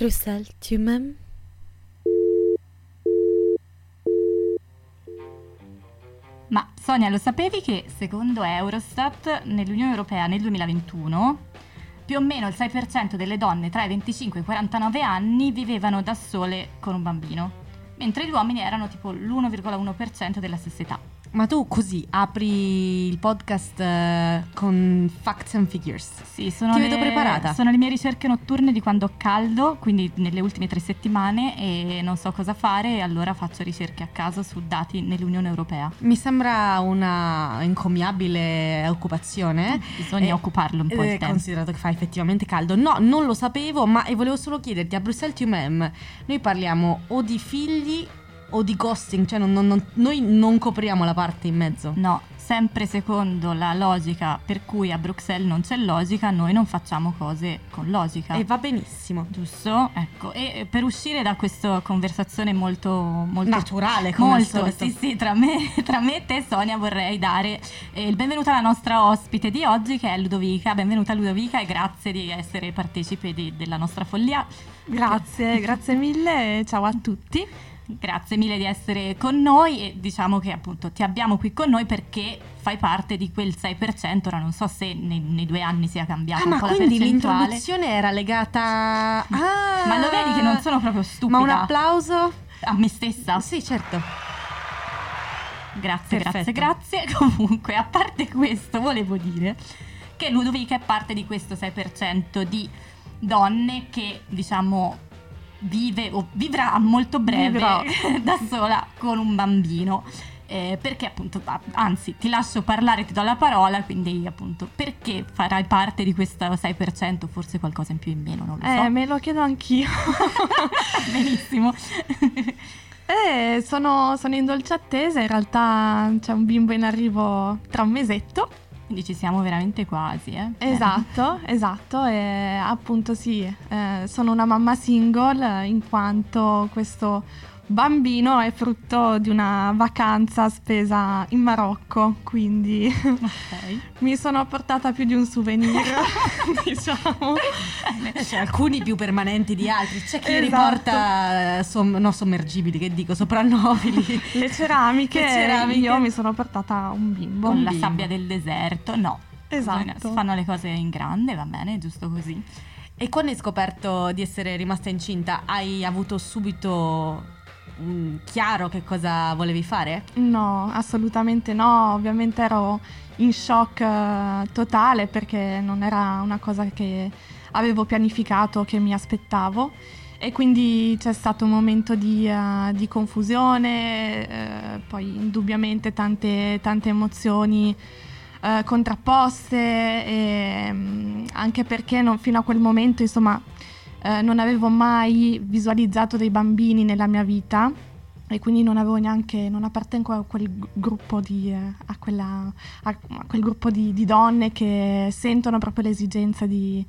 Bruxelles, tu m'aimes Ma Sonia, lo sapevi che secondo Eurostat nell'Unione Europea nel 2021 più o meno il 6% delle donne tra i 25 e i 49 anni vivevano da sole con un bambino, mentre gli uomini erano tipo l'1,1% della stessa età. Ma tu così apri il podcast eh, con facts and figures. Sì, sono Ti le, vedo preparata. Sono le mie ricerche notturne di quando ho caldo, quindi nelle ultime tre settimane e non so cosa fare e allora faccio ricerche a caso su dati nell'Unione Europea. Mi sembra una incommiabile occupazione. Bisogna Eh, occuparlo un po' eh, il tempo. Considerato che fa effettivamente caldo. No, non lo sapevo, ma e volevo solo chiederti, a Bruxelles Tu Mem, noi parliamo o di figli o di ghosting, cioè non- non- noi non copriamo la parte in mezzo. No, sempre secondo la logica per cui a Bruxelles non c'è logica, noi non facciamo cose con logica. E va benissimo. Giusto? Ecco, e per uscire da questa conversazione molto, molto Naturale come Molto, sì, sì, tra me, tra me e te Sonia vorrei dare eh, il benvenuto alla nostra ospite di oggi che è Ludovica. Benvenuta Ludovica e grazie di essere partecipe di- della nostra follia. Grazie, grazie mille e ciao a tutti. Grazie mille di essere con noi e diciamo che appunto ti abbiamo qui con noi perché fai parte di quel 6%, ora non so se nei, nei due anni sia cambiato Ah, un ma po' la quindi l'introduzione era legata. Ah, Ma lo vedi che non sono proprio stupida? Ma un applauso? A me stessa? Sì, certo. Grazie, Perfetto. grazie, grazie. Comunque, a parte questo, volevo dire che Ludovica è parte di questo 6% di donne che, diciamo, vive o vivrà a molto breve da sola con un bambino. Eh, perché appunto, anzi, ti lascio parlare, ti do la parola, quindi appunto, perché farai parte di questo 6%, forse qualcosa in più in meno, non lo so. Eh, me lo chiedo anch'io. Benissimo. Eh, sono, sono in dolce attesa, in realtà c'è un bimbo in arrivo tra un mesetto. Quindi ci siamo veramente quasi, eh. Esatto, esatto, e appunto sì, eh, sono una mamma single eh, in quanto questo bambino è frutto di una vacanza spesa in Marocco, quindi Ok. mi sono portata più di un souvenir, diciamo. Eh, C'è alcuni più permanenti di altri. C'è chi Esatto. riporta eh, som- no, sommergibili, che dico, soprannobili. Le ceramiche, Le ceramiche. io mi sono portata un bimbo. con la bimbo. sabbia del deserto, no. Esatto. Si fanno le cose in grande, va bene, giusto così. E quando hai scoperto di essere rimasta incinta, hai avuto subito mm, chiaro che cosa volevi fare? No, assolutamente no, ovviamente ero in shock eh, totale perché non era una cosa che avevo pianificato, che mi aspettavo e quindi c'è stato un momento di, eh, di confusione, eh, poi indubbiamente tante, tante emozioni eh, contrapposte e mm, anche perché non- fino a quel momento insomma eh, non avevo mai visualizzato dei bambini nella mia vita e quindi non avevo neanche, non appartengo a quel gruppo di, eh, a, quella, a quel gruppo di, di donne che sentono proprio l'esigenza di,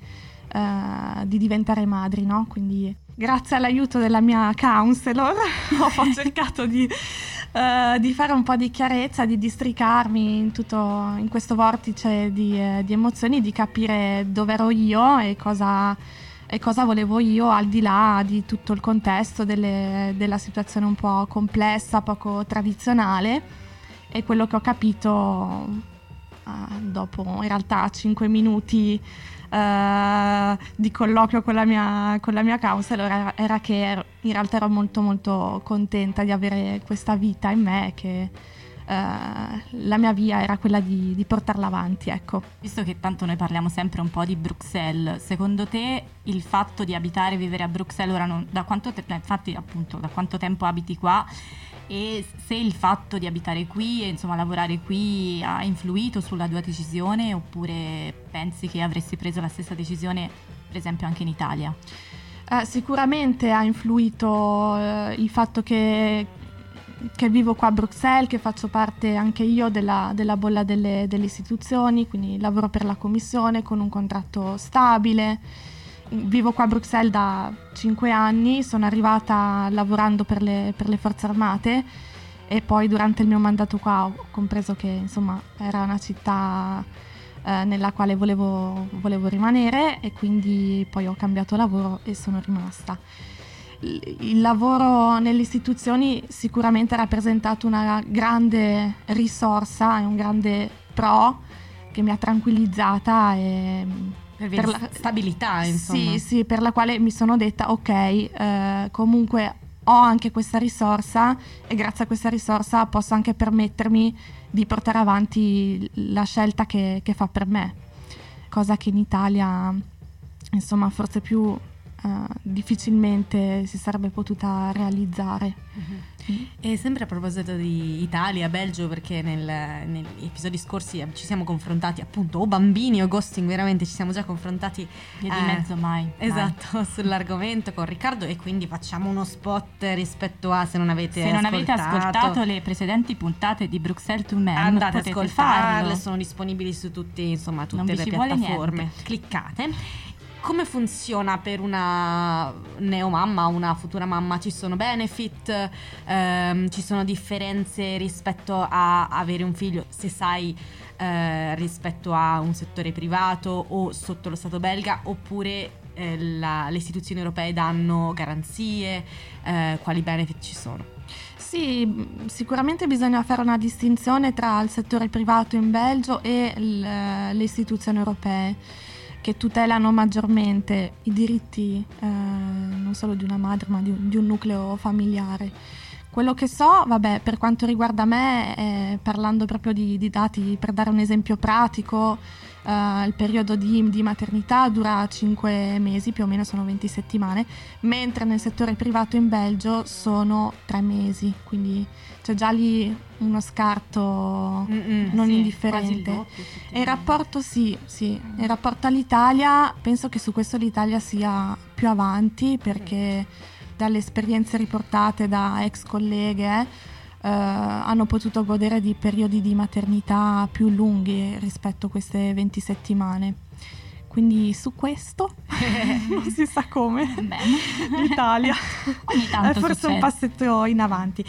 eh, di diventare madri, no? Quindi grazie all'aiuto della mia counselor ho cercato di, eh, di fare un po' di chiarezza, di districarmi in, tutto, in questo vortice di, eh, di emozioni, di capire dove ero io e cosa e cosa volevo io al di là di tutto il contesto delle- della situazione un po' complessa, poco tradizionale e quello che ho capito ah, dopo in realtà 5 minuti eh, di colloquio con la mia, con la mia counselor era, era che ero- in realtà ero molto molto contenta di avere questa vita in me che eh, la mia via era quella di, di portarla avanti, ecco. Visto che tanto noi parliamo sempre un po' di Bruxelles, secondo te il fatto di abitare e vivere a Bruxelles ora non- da quanto te- eh, infatti appunto da quanto tempo abiti qua e se il fatto di abitare qui e insomma lavorare qui ha influito sulla tua decisione oppure pensi che avresti preso la stessa decisione per esempio anche in Italia? Eh, sicuramente ha influito eh, il fatto che, che vivo qua a Bruxelles, che faccio parte anche io della, della bolla delle, delle istituzioni, quindi lavoro per la commissione con un contratto stabile. Vivo qua a Bruxelles da 5 anni, sono arrivata lavorando per le, per le forze armate e poi durante il mio mandato qua ho compreso che insomma era una città eh, nella quale volevo, volevo rimanere e quindi poi ho cambiato lavoro e sono rimasta. Il lavoro nelle istituzioni sicuramente ha rappresentato una grande risorsa e un grande pro che mi ha tranquillizzata e per, per la stabilità, insomma. Sì, sì, per la quale mi sono detta ok, eh, comunque ho anche questa risorsa e grazie a questa risorsa posso anche permettermi di portare avanti la scelta che, che fa per me, cosa che in Italia insomma forse più uh, difficilmente si sarebbe potuta realizzare. Mm-hmm. E sempre a proposito di Italia, Belgio, perché nel, negli episodi scorsi ci siamo confrontati appunto o bambini o ghosting, veramente ci siamo già confrontati. Di eh, mezzo mai. Esatto, mai. sull'argomento con Riccardo e quindi facciamo uno spot rispetto a se non avete se non avete ascoltato le precedenti puntate di Bruxelles to Men, andate ad ascoltarle, sono disponibili su tutti, insomma, tutte le piattaforme. Cliccate. Come funziona per una neomamma, una futura mamma? Ci sono benefit, ehm, ci sono differenze rispetto a avere un figlio, se sai eh, rispetto a un settore privato o sotto lo Stato belga, oppure eh, la, le istituzioni europee danno garanzie, eh, quali benefit ci sono? Sì, sicuramente bisogna fare una distinzione tra il settore privato in Belgio e le istituzioni europee che tutelano maggiormente i diritti eh, non solo di una madre ma di un, di un, nucleo familiare. Quello che so, vabbè, per quanto riguarda me, eh, parlando proprio di, di, dati, per dare un esempio pratico, eh, il periodo di, di, maternità dura 5 mesi, più o meno sono 20 settimane, mentre nel settore privato in Belgio sono 3 mesi, quindi c'è già lì uno scarto Mm-mm, non sì, indifferente. Doppio, e il rapporto sì, sì, il rapporto all'Italia, penso che su questo l'Italia sia più avanti perché dalle esperienze riportate da ex colleghe eh, hanno potuto godere di periodi di maternità più lunghi rispetto a queste 20 settimane. Quindi su questo non si sa come l'Italia è forse succede. un passetto in avanti.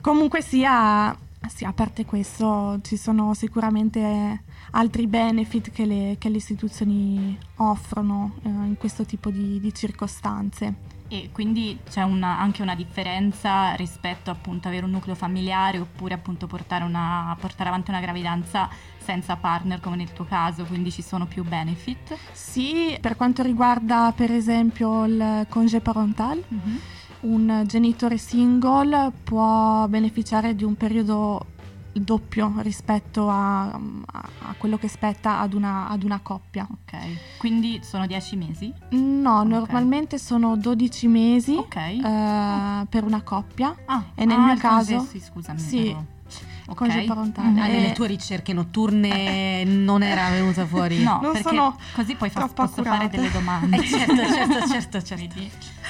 Comunque sia, sì, a parte questo, ci sono sicuramente altri benefit che le, che le istituzioni offrono eh, in questo tipo di, di, circostanze. E quindi c'è una, anche una differenza rispetto appunto avere un nucleo familiare oppure appunto portare, una, portare avanti una gravidanza senza partner come nel tuo caso, quindi ci sono più benefit? Sì, per quanto riguarda per esempio il congé parental. Mm-hmm un genitore single può beneficiare di un periodo doppio rispetto a, a, quello che spetta ad una, ad una, coppia. Ok, quindi sono 10 mesi? No, okay. normalmente sono 12 mesi okay. eh, per una coppia. Ah, e nel ah, mio caso... Sì, scusami. Sì, però okay. parentale. Ah, nelle tue ricerche notturne non era venuta fuori? No, non perché così poi fa, posso accurate. fare delle domande. Eh, certo, certo, certo, certo.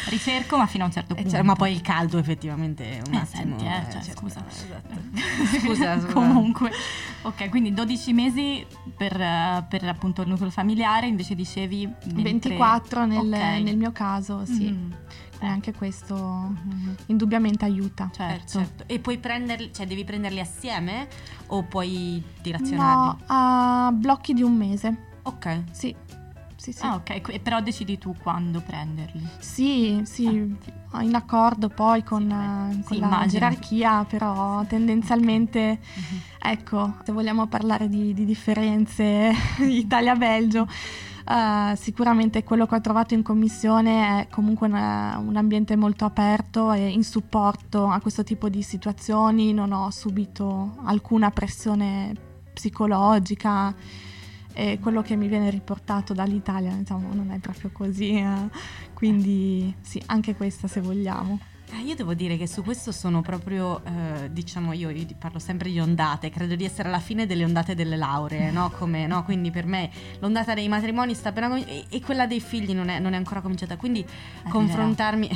ricerco ma fino a un certo punto. Eh, cioè, ma poi il caldo effettivamente è un eh, attimo... Senti, eh, cioè, certo, scusa. Esatto. scusa, scusa. Comunque, ok, quindi 12 mesi per, per, appunto il nucleo familiare, invece dicevi... Mentre... 24 nel, okay. nel, mio caso, sì. Mm e anche questo mm-hmm. indubbiamente aiuta. Certo. certo. E puoi prenderli, cioè devi prenderli assieme o puoi dilazionarli? No, a blocchi di un mese. Ok. Sì. Sì, sì. Ah, ok, però decidi tu quando prenderli. Sì, sì, ah. in accordo poi con, sì, con sì, la immagino. gerarchia, però tendenzialmente, mm-hmm. ecco, se vogliamo parlare di, di differenze Italia-Belgio, Uh, sicuramente quello che ho trovato in commissione è comunque una, un ambiente molto aperto e in supporto a questo tipo di situazioni, non ho subito alcuna pressione psicologica e quello che mi viene riportato dall'Italia insomma, non è proprio così, eh. quindi sì, anche questa se vogliamo. Eh, io devo dire che su questo sono proprio, eh, diciamo, io, io, parlo sempre di ondate, credo di essere alla fine delle ondate delle lauree, no? Come, no? Quindi per me l'ondata dei matrimoni sta appena cominciando e, e, quella dei figli non è, non è ancora cominciata, quindi Arriverà. confrontarmi,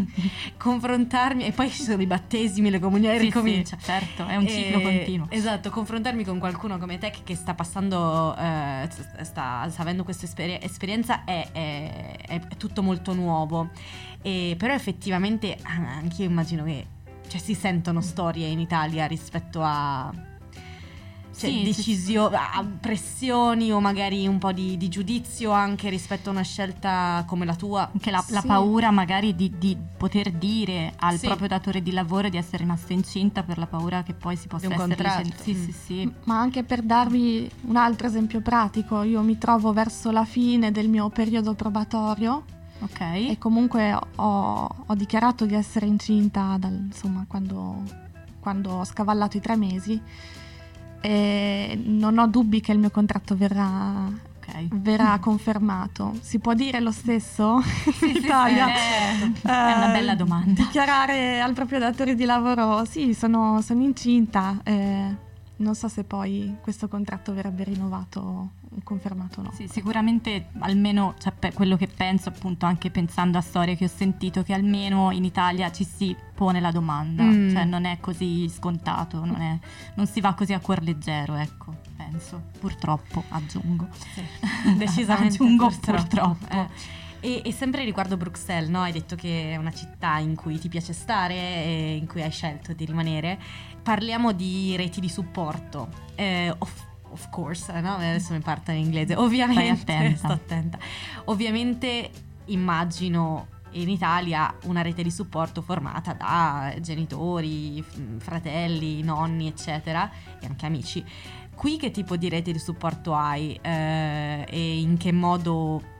confrontarmi, e poi ci sono i battesimi, le comunioni, sì, ricomincia. Sì, certo, è un ciclo e, continuo. Esatto, confrontarmi con qualcuno come te che sta passando, eh, sta, sta, avendo questa esper- esperienza è, è, è tutto molto nuovo. E, però effettivamente anche io immagino che cioè, si sentono storie in Italia rispetto a cioè, sì, decisio- sì. Pressioni o magari un po' di, di, giudizio anche rispetto a una scelta come la tua. Anche la, la paura magari di, di, poter dire al proprio datore di lavoro di essere rimasta incinta per la paura che poi si possa essere licenziata. Sì, mm. sì, sì. Ma anche per darvi un altro esempio pratico, io mi trovo verso la fine del mio periodo probatorio. Ok. E comunque ho, ho dichiarato di essere incinta dal, insomma, quando, quando ho scavallato i tre mesi e non ho dubbi che il mio contratto verrà, okay. verrà confermato. Si può dire lo stesso in Italia? Sì, sì, è, una bella domanda. Dichiarare al proprio datore di lavoro, sì, sono, sono incinta. Eh, non so se poi questo contratto verrebbe rinnovato o confermato o no. Sì, sicuramente almeno cioè, quello che penso, appunto, anche pensando a storie che ho sentito, che almeno in Italia ci si pone la domanda, mm. cioè non è così scontato, non, è, non si va così a cuor leggero, ecco, penso, purtroppo, aggiungo. Sì, decisamente aggiungo purtroppo. purtroppo. Eh. E, e, sempre riguardo Bruxelles, no? hai detto che è una città in cui ti piace stare e in cui hai scelto di rimanere. Parliamo di reti di supporto. Eh, of, of, course, eh, no? adesso mi parte in inglese. Ovviamente, attenta. sto attenta. Ovviamente immagino in Italia una rete di supporto formata da genitori, fratelli, nonni, eccetera, e anche amici. Qui che tipo di rete di supporto hai eh, e in che modo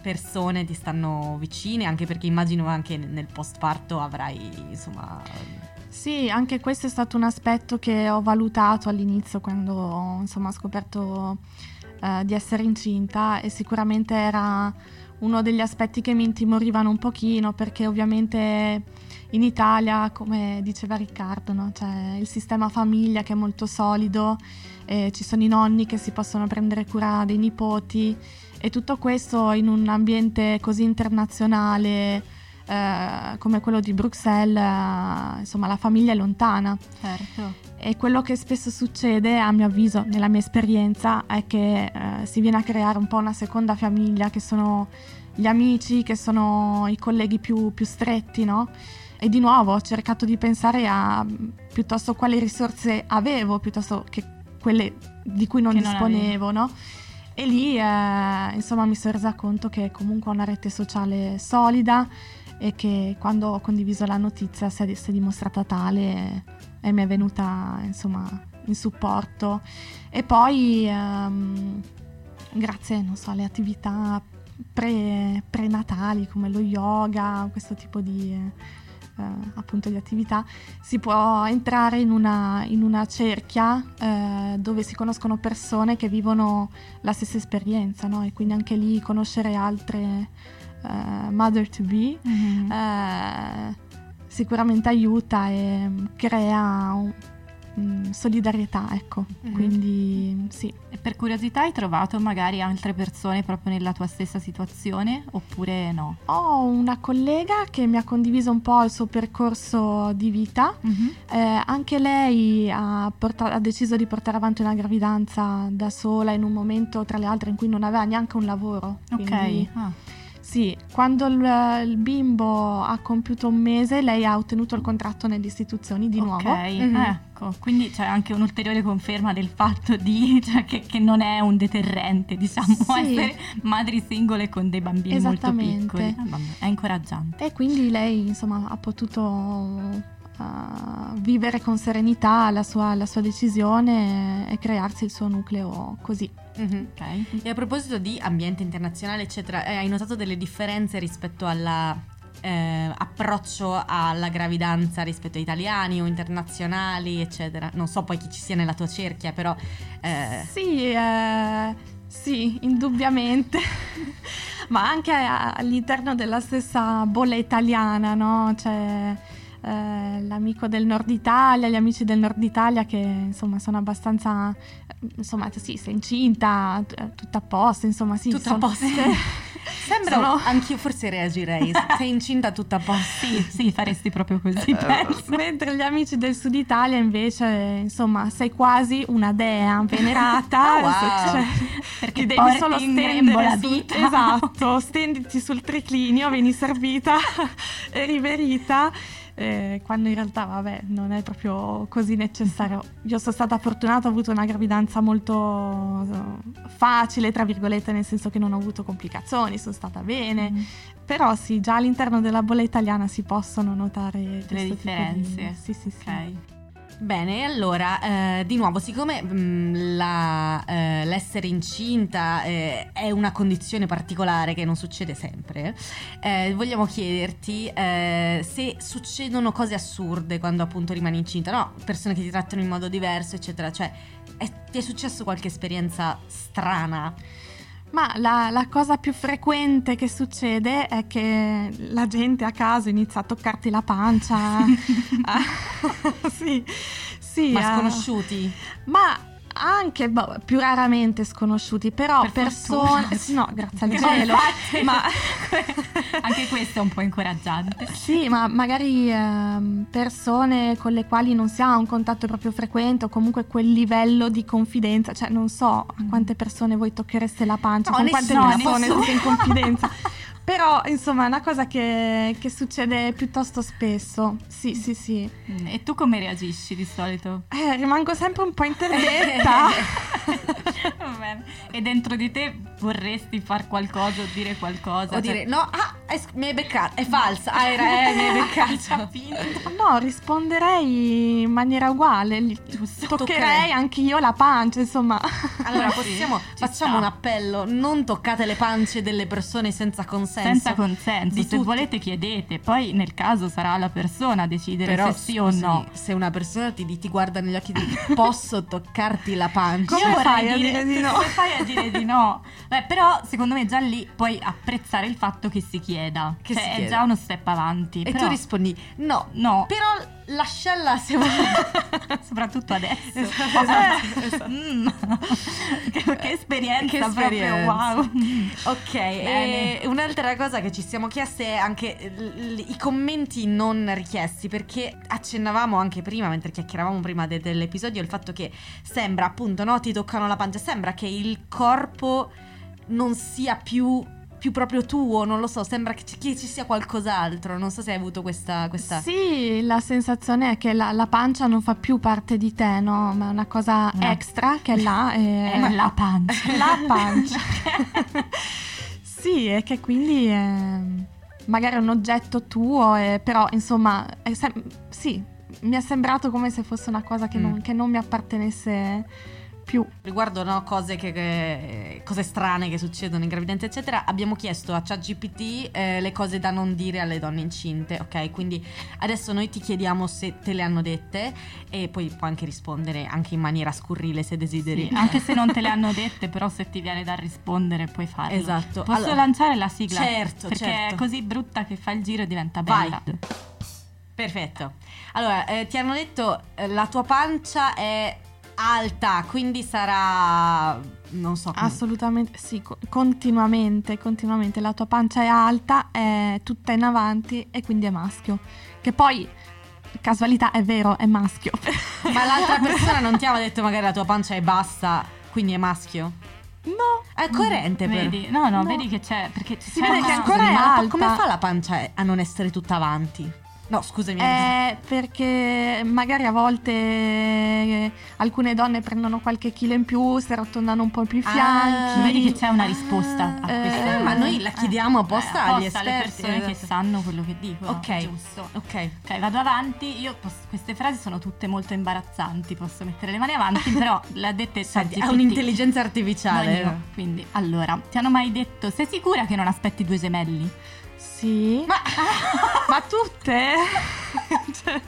persone ti stanno vicine, anche perché immagino anche nel postparto avrai, insomma... Sì, anche questo è stato un aspetto che ho valutato all'inizio quando insomma, ho scoperto eh, di essere incinta e sicuramente era uno degli aspetti che mi intimorivano un pochino perché ovviamente in Italia, come diceva Riccardo, no? c'è il sistema famiglia che è molto solido, ci sono i nonni che si possono prendere cura dei nipoti e tutto questo in un ambiente così internazionale eh, come quello di Bruxelles, eh, insomma la famiglia è lontana. Certo. E quello che spesso succede, a mio avviso, nella mia esperienza, è che eh, si viene a creare un po' una seconda famiglia, che sono gli amici, che sono i colleghi più, più stretti, no? E di nuovo ho cercato di pensare a piuttosto quali risorse avevo, piuttosto che quelle di cui non disponevo, non no? E lì eh, insomma mi sono resa conto che comunque ho una rete sociale solida e che quando ho condiviso la notizia si è, si è dimostrata tale e, mi è venuta insomma in supporto. E poi ehm, grazie non so, alle attività pre, prenatali come lo yoga, questo tipo di... Eh, eh, appunto di attività, si può entrare in una, in una cerchia eh, dove si conoscono persone che vivono la stessa esperienza, no? E quindi anche lì conoscere altre uh, mother to be mm-hmm. eh, sicuramente aiuta e crea un, Mm, solidarietà, ecco. Mm-hmm. Quindi sì. E per curiosità hai trovato magari altre persone proprio nella tua stessa situazione oppure no? Ho una collega che mi ha condiviso un po' il suo percorso di vita. Mm-hmm. Eh, anche lei ha, portato, ha, deciso di portare avanti una gravidanza da sola in un momento, tra le altre, in cui non aveva neanche un lavoro. Quindi, ok. Ah sì, quando il, il, bimbo ha compiuto un mese, lei ha ottenuto il contratto nelle istituzioni di nuovo. Ok, mm-hmm. Ecco, quindi c'è anche un'ulteriore conferma del fatto di, cioè, che, che, non è un deterrente, diciamo, sì. essere madri singole con dei bambini molto piccoli. Ah, è incoraggiante. E quindi lei, insomma, ha potuto vivere con serenità la sua, la sua, decisione e crearsi il suo nucleo così. Mm-hmm. Okay. E a proposito di ambiente internazionale, eccetera, eh, hai notato delle differenze rispetto all'approccio eh, alla gravidanza rispetto a italiani o internazionali, eccetera? Non so poi chi ci sia nella tua cerchia, però... Eh... Sì, eh, sì, indubbiamente. Ma anche all'interno della stessa bolla italiana, no? Cioè eh, l'amico del nord Italia, gli amici del nord Italia che insomma sono abbastanza, insomma sì, sei incinta, tutto a posto, insomma sì. Tutto a posto. Sembra, sono... anch'io forse reagirei, sei incinta tutto a posto. Sì, sì, faresti proprio così, penso. Mentre gli amici del sud Italia invece, insomma, sei quasi una dea venerata. oh, wow. cioè, Perché devi solo stendere la vita. esatto, stenditi sul triclinio, vieni servita e riverita eh, quando in realtà, vabbè, non è proprio così necessario. Io sono stata fortunata, ho avuto una gravidanza molto eh, facile, tra virgolette, nel senso che non ho avuto complicazioni, sono stata bene. Mm. Però sì, già all'interno della bolla italiana si possono notare delle differenze. Di... Sì, sì, sì. Okay. Bene, allora, eh, di nuovo, siccome mh, mm, la, eh, l'essere incinta eh, è una condizione particolare che non succede sempre, eh, vogliamo chiederti eh, se succedono cose assurde quando appunto rimani incinta, no? Persone che ti trattano in modo diverso, eccetera. Cioè, è, ti è successo qualche esperienza strana? Ma la, la, cosa più frequente che succede è che la gente a caso inizia a toccarti la pancia. sì, sì. Ma sconosciuti? Ma anche boh, più raramente sconosciuti, però per persone. No, grazie al cielo. ma anche questo è un po' incoraggiante. Sì, ma magari eh, persone con le quali non si ha un contatto proprio frequente o comunque quel livello di confidenza. Cioè, non so a mm. quante persone voi tocchereste la pancia, no, con quante persone siete in confidenza. Però, insomma, è una cosa che, che, succede piuttosto spesso. Sì, sì, sì. E tu come reagisci di solito? Eh, rimango sempre un po' interdetta. Va bene. E dentro di te vorresti far qualcosa o dire qualcosa? O cioè... dire, no, ah, è, mi hai beccato, è falsa, ah, era, eh, mi hai beccato. no, risponderei in maniera uguale. Giusto. Toccherei anche io la pancia, insomma. Allora, possiamo, sì, facciamo sta. un appello, non toccate le pance delle persone senza consenso. Senza consenso. Se tutti. volete chiedete, poi nel caso sarà la persona a decidere Però, se sì o no. Se una persona ti, ti guarda negli occhi e dice posso toccarti la pancia? Come fai a dire, dire di no? Come fai a dire di no? Beh, però secondo me già lì puoi apprezzare il fatto che si chieda. Che cioè, si è già uno step avanti. E però... tu rispondi no. No. Però lasciarla se vuoi. Soprattutto adesso. Esatto, esatto. Mm. che, che, esperienza, che esperienza. wow. Ok, e un'altra cosa che ci siamo chieste è anche l- l- i commenti non richiesti, perché accennavamo anche prima, mentre chiacchieravamo prima de- dell'episodio, il fatto che sembra appunto, no, ti toccano la pancia, sembra che il corpo non sia più più proprio tuo, non lo so, sembra che ci, che ci sia qualcos'altro, non so se hai avuto questa... questa... Sì, la sensazione è che la, la, pancia non fa più parte di te, no? Ma è una cosa no. extra che è là. E... È la pancia. La pancia. sì, e che quindi è magari un oggetto tuo, e, però insomma, sem- sì, mi è sembrato come se fosse una cosa che, mm. non, che non mi appartenesse più. Riguardo no, cose, che, che, cose, strane che succedono in gravidanza, eccetera, abbiamo chiesto a ChatGPT eh, le cose da non dire alle donne incinte, ok? Quindi adesso noi ti chiediamo se te le hanno dette e poi puoi anche rispondere anche in maniera scurrile se desideri. Sì, anche se non te le hanno dette, però se ti viene da rispondere puoi farlo. Esatto. Posso allora, lanciare la sigla? Certo, perché certo. è così brutta che fa il giro e diventa bella. Vai. Perfetto. Allora, eh, ti hanno detto eh, la tua pancia è alta, quindi sarà non so come. Assolutamente sì, continuamente, continuamente la tua pancia è alta, è tutta in avanti e quindi è maschio. Che poi casualità è vero, è maschio. Ma l'altra persona non ti aveva detto magari la tua pancia è bassa, quindi è maschio? No, è coerente mm, vedi? No, no, no, vedi che c'è perché si vede una... che ancora è alta. Come fa la pancia a non essere tutta avanti? No, scusami. Eh, perché magari a volte eh, alcune donne prendono qualche chilo in più, si arrotondano un po' più i ah, fianchi. Ah, vedi che c'è una risposta a eh, questa. ma noi la chiediamo apposta, eh, agli esperti. alle persone esatto. che sanno quello che dicono. Ok, giusto. Ok, ok, vado avanti. Io posso, queste frasi sono tutte molto imbarazzanti, posso mettere le mani avanti, però l'ha Senti, è un'intelligenza artificiale. No, quindi, allora, ti hanno mai detto sei sicura che non aspetti due gemelli? Sì. Ma, ma tutte? cioè,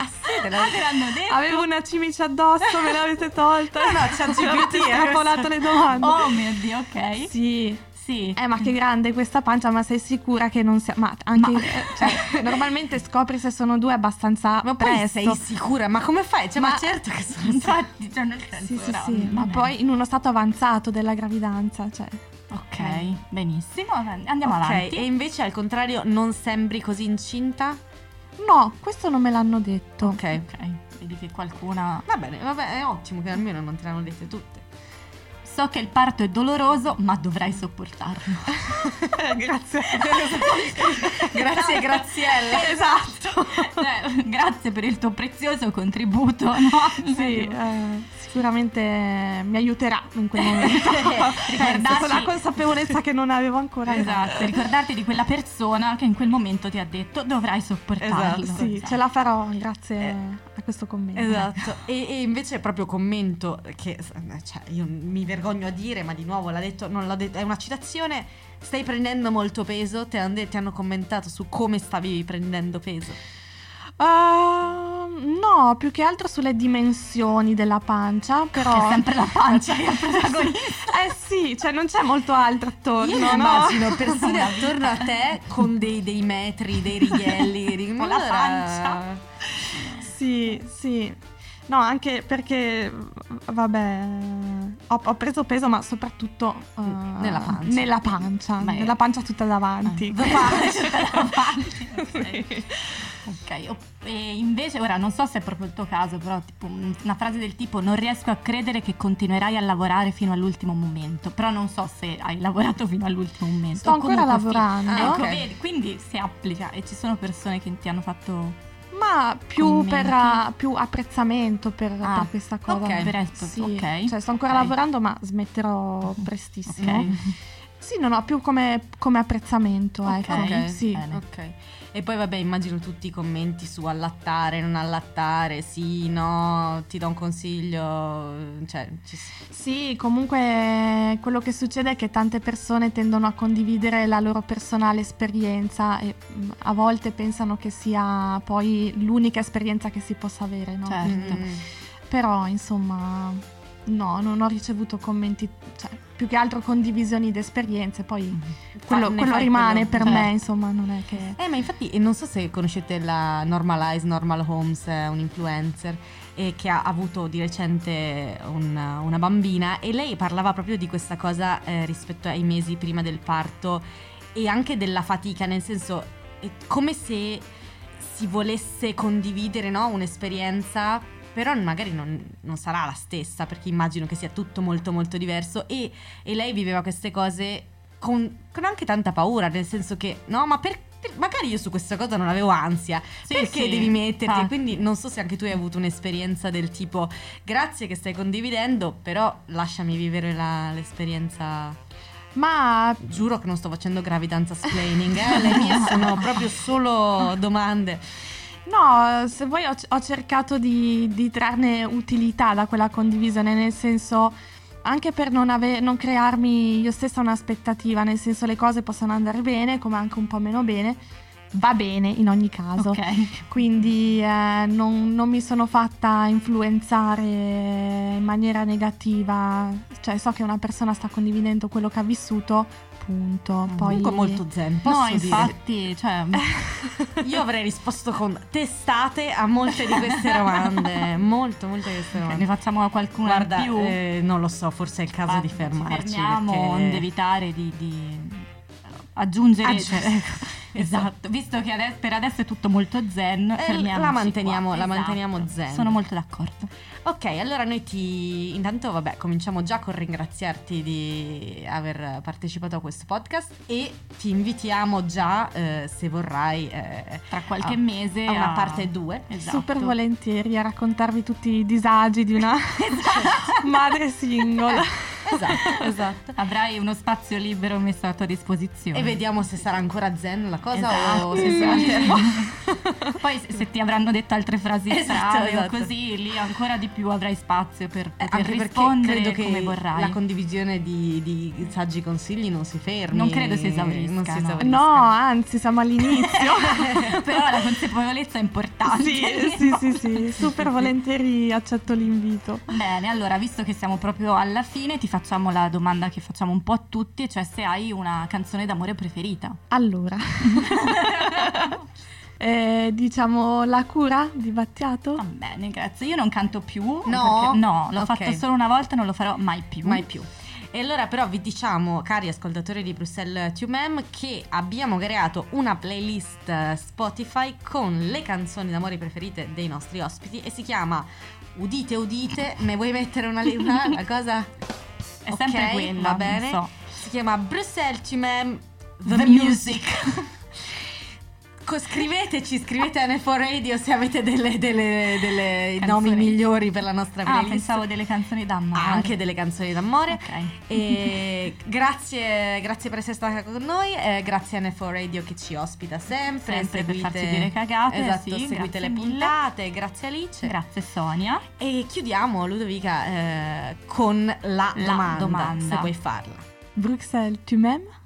Ah sì, te, ah, te l'hanno detto? Avevo una cimice addosso, me l'avete tolta. no, no, c'ha GPT, ha capolato le domande. Oh mio Dio, ok. Sì. Sì. Eh, ma che grande questa pancia, ma sei sicura che non sia. Ma anche. Ma... Eh, cioè, normalmente scopri se sono due abbastanza. Ma poi presto. sei sicura? Ma come fai? Cioè, ma, ma certo che sono. Infatti, cioè, nel senso. Sì, sì, sì. Ma poi in uno stato avanzato della gravidanza, cioè. Ok, benissimo, andiamo okay. avanti. E invece al contrario non sembri così incinta? No, questo non me l'hanno detto. Ok, ok. Vedi che qualcuna... Va bene, vabbè, è ottimo che almeno non te l'hanno dette tutte. So che il parto è doloroso, ma dovrai sopportarlo. grazie. grazie Graziella. Esatto. Eh, grazie per il tuo prezioso contributo. No? Sì, eh, sicuramente mi aiuterà in quel momento. Ricordarci... Con la consapevolezza che non avevo ancora. Esatto, ricordarti di quella persona che in quel momento ti ha detto dovrai sopportarlo. Esatto. Sì, ce la farò grazie eh, a questo commento. Esatto. E, e, invece proprio commento che cioè, io mi vergogno a dire, ma di nuovo l'ha detto, non l'ha detto, è una citazione. Stai prendendo molto peso? Ti hanno commentato su come stavi prendendo peso? Uh, no, più che altro sulle dimensioni della pancia, però... È sempre la pancia che è protagonista. eh sì, cioè non c'è molto altro attorno, Io no? immagino persone attorno a te con dei, dei metri, dei righelli, con la pancia. Sì, sì. No, anche perché, vabbè, ho, ho preso peso, ma soprattutto uh, nella pancia. Nella pancia, nella pancia tutta davanti. Ah, pancia tutta davanti. okay. Ok, e invece ora non so se è proprio il tuo caso, però tipo una frase del tipo non riesco a credere che continuerai a lavorare fino all'ultimo momento, però non so se hai lavorato fino all'ultimo momento. Sto ancora lavorando. Fi- ah, ecco, okay. vedi, quindi si applica e ci sono persone che ti hanno fatto ma più per più apprezzamento per, ah, per, questa cosa. Ok, per sì. okay. Cioè, sto ancora okay. lavorando, ma smetterò prestissimo. Ok. Sì, non ho più come, come apprezzamento, okay. ecco. Okay. Sì. ok. E poi vabbè, immagino tutti i commenti su allattare, non allattare, sì, no, ti do un consiglio. Cioè, ci... Sì, comunque quello che succede è che tante persone tendono a condividere la loro personale esperienza e mm, a volte pensano che sia poi l'unica esperienza che si possa avere, no? Certo. Mm. Però, insomma, no, non ho ricevuto commenti, cioè, più che altro condivisioni di esperienze, poi mm-hmm. quello, quello rimane quello. per eh. me, insomma, non è che... Eh, ma infatti non so se conoscete la Normalize Normal Homes, un influencer, che ha avuto di recente una, una bambina e lei parlava proprio di questa cosa eh, rispetto ai mesi prima del parto e anche della fatica, nel senso, come se si volesse condividere no, un'esperienza però magari non, non, sarà la stessa perché immagino che sia tutto molto molto diverso e, e lei viveva queste cose con, con, anche tanta paura, nel senso che no, ma per, per, magari io su questa cosa non avevo ansia, sì, perché sì. devi metterti? Ah. Quindi non so se anche tu hai avuto un'esperienza del tipo grazie che stai condividendo, però lasciami vivere la, l'esperienza. Ma giuro che non sto facendo gravidanza splaining, eh? le mie sono proprio solo domande. No, se vuoi ho, ho cercato di, di, trarne utilità da quella condivisione, nel senso anche per non, ave- non crearmi io stessa un'aspettativa, nel senso le cose possono andare bene come anche un po' meno bene, va bene in ogni caso. Okay. Quindi eh, non, non, mi sono fatta influenzare in maniera negativa, cioè so che una persona sta condividendo quello che ha vissuto, punto. Mm. Poi... Comunque molto zen. Posso no, infatti, cioè... io avrei risposto con testate a molte di queste domande. molto, molte di queste domande. ne facciamo qualcuna Guarda, più? Eh, non lo so, forse è il caso ah, di fermarci. Fermiamo, perché... onde evitare di, di aggiungere... Aggiungere. Esatto, visto che adesso, per adesso è tutto molto zen, eh, la manteniamo, la manteniamo esatto. zen. Sono molto d'accordo. Ok, allora noi ti intanto vabbè, cominciamo già con ringraziarti di aver partecipato a questo podcast e ti invitiamo già eh, se vorrai eh, tra qualche a, mese a una parte 2. Esatto. Super volentieri a raccontarvi tutti i disagi di una esatto. madre single. esatto, esatto. Avrai uno spazio libero messo a tua disposizione. E vediamo se sarà ancora zen la cosa esatto. o se sarà Poi se, ti avranno detto altre frasi esatto, strane esatto. o così, lì ancora di più avrai spazio per eh, poter eh, rispondere credo come vorrai. La condivisione di, di, saggi consigli non si fermi. Non credo si esaurisca. Non si esaurisca. No, anzi, siamo all'inizio. Però la consapevolezza è importante. Sì, sì, sì, sì, super volentieri accetto l'invito. Bene, allora, visto che siamo proprio alla fine, ti facciamo la domanda che facciamo un po' a tutti, cioè se hai una canzone d'amore preferita. Allora. eh, diciamo La cura di Battiato? Va bene, grazie. Io non canto più. No? no, l'ho okay. fatto solo una volta e non lo farò mai più. Mai più. E allora però vi diciamo, cari ascoltatori di Bruxelles Tumem, che abbiamo creato una playlist Spotify con le canzoni d'amore preferite dei nostri ospiti e si chiama Udite Udite, me vuoi mettere una, una, una cosa? È okay, sempre quella, va bene. So. Si chiama Bruxelles tu m'aimes the, the music. music. scriveteci, scrivete a N4 Radio se avete delle, delle, delle nomi migliori per la nostra ah, playlist. Ah, pensavo delle canzoni d'amore. Anche delle canzoni d'amore. Ok. E grazie, grazie per essere stata con noi, eh, grazie a N4 Radio che ci ospita sempre. Sempre seguite, per farci dire cagate. Esatto, sì, seguite le mille. puntate. Grazie Alice. Grazie Sonia. E chiudiamo Ludovica eh, con la, la domanda, domanda, se puoi farla. Bruxelles, tu m'aimes?